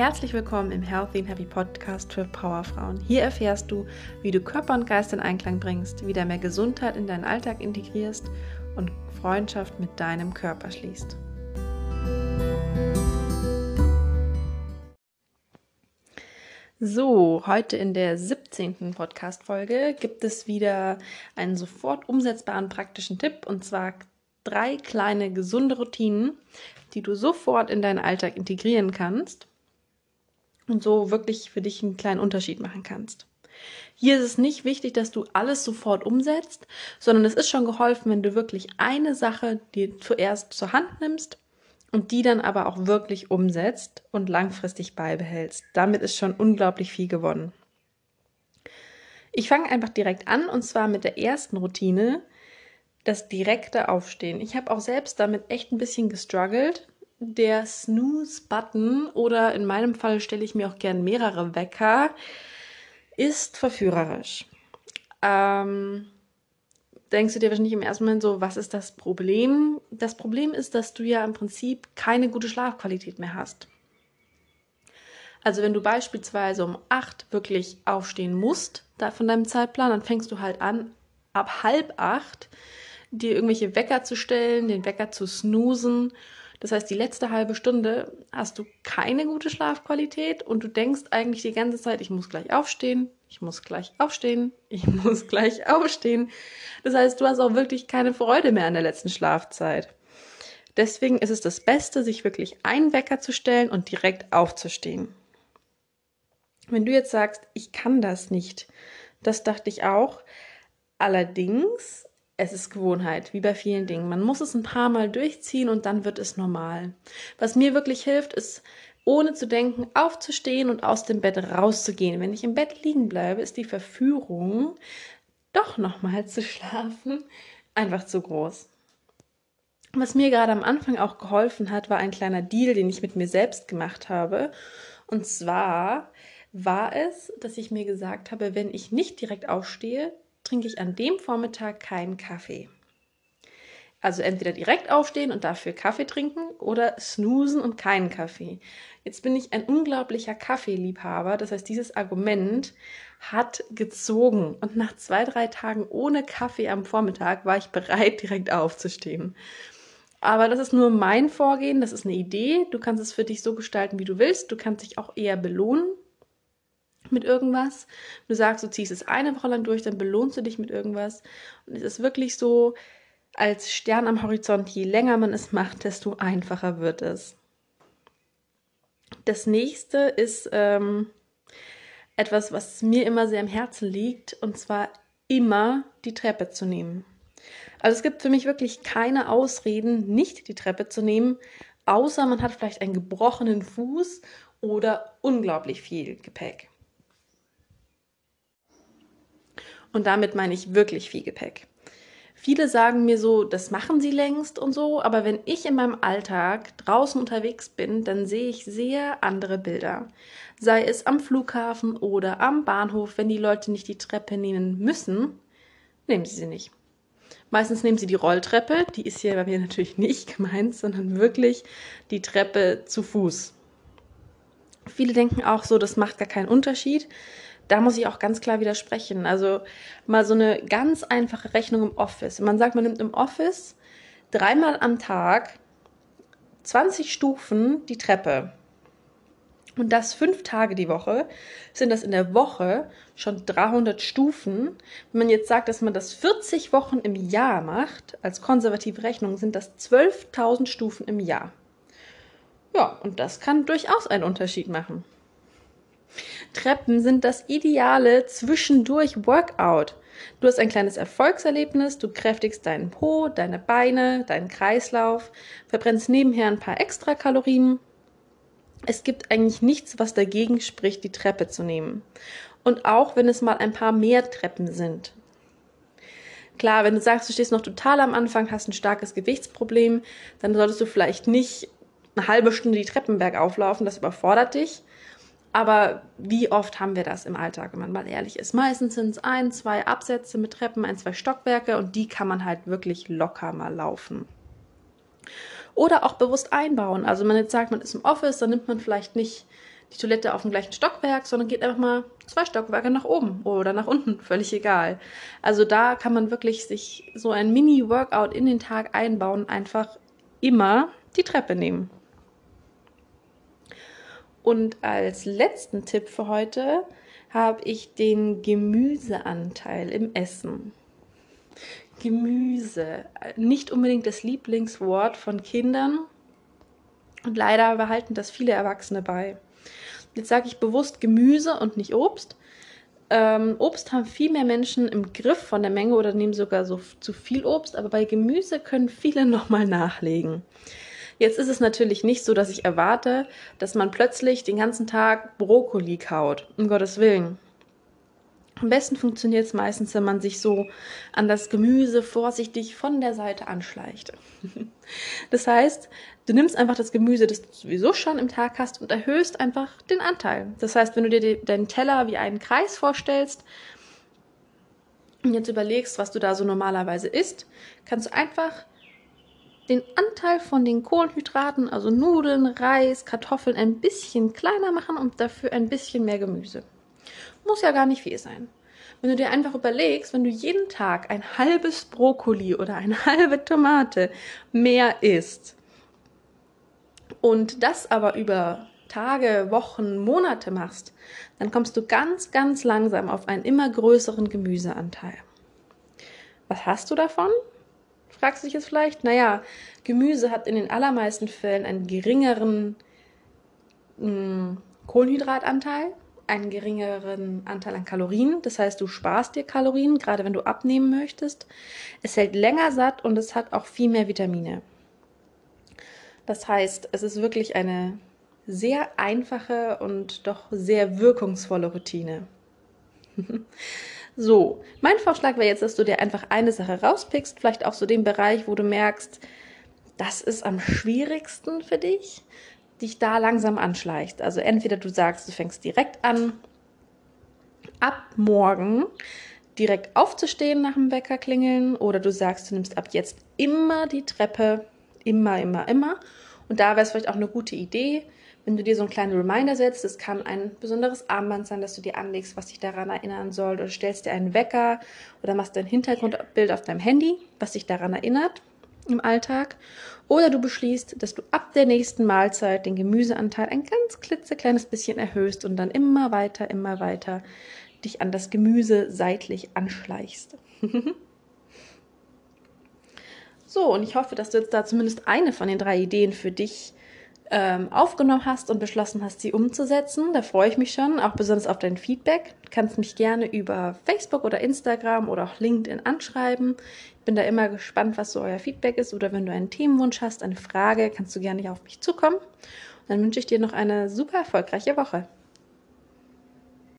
Herzlich willkommen im Healthy and Happy Podcast für Powerfrauen. Hier erfährst du, wie du Körper und Geist in Einklang bringst, wieder mehr Gesundheit in deinen Alltag integrierst und Freundschaft mit deinem Körper schließt. So, heute in der 17. Podcast-Folge gibt es wieder einen sofort umsetzbaren praktischen Tipp und zwar drei kleine gesunde Routinen, die du sofort in deinen Alltag integrieren kannst und so wirklich für dich einen kleinen Unterschied machen kannst. Hier ist es nicht wichtig, dass du alles sofort umsetzt, sondern es ist schon geholfen, wenn du wirklich eine Sache dir zuerst zur Hand nimmst und die dann aber auch wirklich umsetzt und langfristig beibehältst. Damit ist schon unglaublich viel gewonnen. Ich fange einfach direkt an und zwar mit der ersten Routine, das direkte Aufstehen. Ich habe auch selbst damit echt ein bisschen gestruggelt. Der Snooze-Button oder in meinem Fall stelle ich mir auch gern mehrere Wecker, ist verführerisch. Ähm, denkst du dir wahrscheinlich im ersten Moment so, was ist das Problem? Das Problem ist, dass du ja im Prinzip keine gute Schlafqualität mehr hast. Also wenn du beispielsweise um acht wirklich aufstehen musst, da von deinem Zeitplan, dann fängst du halt an, ab halb acht dir irgendwelche Wecker zu stellen, den Wecker zu snoosen. Das heißt, die letzte halbe Stunde hast du keine gute Schlafqualität und du denkst eigentlich die ganze Zeit, ich muss gleich aufstehen, ich muss gleich aufstehen, ich muss gleich aufstehen. Das heißt, du hast auch wirklich keine Freude mehr an der letzten Schlafzeit. Deswegen ist es das Beste, sich wirklich einen Wecker zu stellen und direkt aufzustehen. Wenn du jetzt sagst, ich kann das nicht, das dachte ich auch. Allerdings, es ist Gewohnheit, wie bei vielen Dingen. Man muss es ein paar Mal durchziehen und dann wird es normal. Was mir wirklich hilft, ist ohne zu denken, aufzustehen und aus dem Bett rauszugehen. Wenn ich im Bett liegen bleibe, ist die Verführung, doch nochmal zu schlafen, einfach zu groß. Was mir gerade am Anfang auch geholfen hat, war ein kleiner Deal, den ich mit mir selbst gemacht habe. Und zwar war es, dass ich mir gesagt habe, wenn ich nicht direkt aufstehe, trinke ich an dem Vormittag keinen Kaffee. Also entweder direkt aufstehen und dafür Kaffee trinken oder snoosen und keinen Kaffee. Jetzt bin ich ein unglaublicher Kaffeeliebhaber. Das heißt, dieses Argument hat gezogen. Und nach zwei, drei Tagen ohne Kaffee am Vormittag war ich bereit, direkt aufzustehen. Aber das ist nur mein Vorgehen, das ist eine Idee. Du kannst es für dich so gestalten, wie du willst. Du kannst dich auch eher belohnen mit irgendwas. Du sagst, du ziehst es eine Woche lang durch, dann belohnst du dich mit irgendwas. Und es ist wirklich so, als Stern am Horizont, je länger man es macht, desto einfacher wird es. Das nächste ist ähm, etwas, was mir immer sehr am Herzen liegt, und zwar immer die Treppe zu nehmen. Also es gibt für mich wirklich keine Ausreden, nicht die Treppe zu nehmen, außer man hat vielleicht einen gebrochenen Fuß oder unglaublich viel Gepäck. Und damit meine ich wirklich viel Gepäck. Viele sagen mir so, das machen sie längst und so, aber wenn ich in meinem Alltag draußen unterwegs bin, dann sehe ich sehr andere Bilder. Sei es am Flughafen oder am Bahnhof, wenn die Leute nicht die Treppe nehmen müssen, nehmen sie sie nicht. Meistens nehmen sie die Rolltreppe, die ist hier bei mir natürlich nicht gemeint, sondern wirklich die Treppe zu Fuß. Viele denken auch so, das macht gar keinen Unterschied da muss ich auch ganz klar widersprechen. Also mal so eine ganz einfache Rechnung im Office. Man sagt, man nimmt im Office dreimal am Tag 20 Stufen die Treppe. Und das fünf Tage die Woche, sind das in der Woche schon 300 Stufen. Wenn man jetzt sagt, dass man das 40 Wochen im Jahr macht, als konservative Rechnung, sind das 12.000 Stufen im Jahr. Ja, und das kann durchaus einen Unterschied machen. Treppen sind das ideale zwischendurch Workout. Du hast ein kleines Erfolgserlebnis, du kräftigst deinen Po, deine Beine, deinen Kreislauf, verbrennst nebenher ein paar extra Kalorien. Es gibt eigentlich nichts, was dagegen spricht, die Treppe zu nehmen. Und auch wenn es mal ein paar mehr Treppen sind. Klar, wenn du sagst, du stehst noch total am Anfang, hast ein starkes Gewichtsproblem, dann solltest du vielleicht nicht eine halbe Stunde die Treppen bergauf laufen, das überfordert dich. Aber wie oft haben wir das im Alltag, wenn man mal ehrlich ist? Meistens sind es ein, zwei Absätze mit Treppen, ein, zwei Stockwerke und die kann man halt wirklich locker mal laufen. Oder auch bewusst einbauen. Also wenn man jetzt sagt, man ist im Office, dann nimmt man vielleicht nicht die Toilette auf dem gleichen Stockwerk, sondern geht einfach mal zwei Stockwerke nach oben oder nach unten, völlig egal. Also da kann man wirklich sich so ein Mini-Workout in den Tag einbauen, einfach immer die Treppe nehmen. Und als letzten Tipp für heute habe ich den Gemüseanteil im Essen. Gemüse, nicht unbedingt das Lieblingswort von Kindern und leider behalten das viele Erwachsene bei. Jetzt sage ich bewusst Gemüse und nicht Obst. Ähm, Obst haben viel mehr Menschen im Griff von der Menge oder nehmen sogar so zu viel Obst, aber bei Gemüse können viele nochmal nachlegen. Jetzt ist es natürlich nicht so, dass ich erwarte, dass man plötzlich den ganzen Tag Brokkoli kaut, um Gottes Willen. Am besten funktioniert es meistens, wenn man sich so an das Gemüse vorsichtig von der Seite anschleicht. Das heißt, du nimmst einfach das Gemüse, das du sowieso schon im Tag hast und erhöhst einfach den Anteil. Das heißt, wenn du dir deinen Teller wie einen Kreis vorstellst und jetzt überlegst, was du da so normalerweise isst, kannst du einfach den Anteil von den Kohlenhydraten, also Nudeln, Reis, Kartoffeln, ein bisschen kleiner machen und dafür ein bisschen mehr Gemüse. Muss ja gar nicht viel sein. Wenn du dir einfach überlegst, wenn du jeden Tag ein halbes Brokkoli oder eine halbe Tomate mehr isst und das aber über Tage, Wochen, Monate machst, dann kommst du ganz, ganz langsam auf einen immer größeren Gemüseanteil. Was hast du davon? Fragst du dich jetzt vielleicht? Naja, Gemüse hat in den allermeisten Fällen einen geringeren mh, hm, Kohlenhydratanteil, einen geringeren Anteil an Kalorien. Das heißt, du sparst dir Kalorien, gerade wenn du abnehmen möchtest. Es hält länger satt und es hat auch viel mehr Vitamine. Das heißt, es ist wirklich eine sehr einfache und doch sehr wirkungsvolle Routine. so, mein Vorschlag wäre jetzt, dass du dir einfach eine Sache rauspickst, vielleicht auch so den Bereich, wo du merkst, das ist am schwierigsten für dich dich da langsam anschleicht. Also entweder du sagst, du fängst direkt an, ab morgen direkt aufzustehen nach dem Wecker klingeln oder du sagst, du nimmst ab jetzt immer die Treppe, immer, immer, immer. Und da wäre es vielleicht auch eine gute Idee, wenn du dir so einen kleinen Reminder setzt. Es kann ein besonderes Armband sein, das du dir anlegst, was dich daran erinnern soll. Oder stellst dir einen Wecker oder machst dein Hintergrundbild auf deinem Handy, was dich daran erinnert im Alltag. Oder du beschließt, dass du ab der nächsten Mahlzeit den Gemüseanteil ein ganz klitzekleines bisschen erhöhst und dann immer weiter, immer weiter dich an das Gemüse seitlich anschleichst. so, und ich hoffe, dass du jetzt da zumindest eine von den drei Ideen für dich ähm, aufgenommen hast und beschlossen hast, sie umzusetzen. Da freue ich mich schon, auch besonders auf dein Feedback. Du kannst mich gerne über Facebook oder Instagram oder auch LinkedIn anschreiben. Ich bin da immer gespannt, was so euer Feedback ist. Oder wenn du einen Themenwunsch hast, eine Frage, kannst du gerne auf mich zukommen. Und dann wünsche ich dir noch eine super erfolgreiche Woche.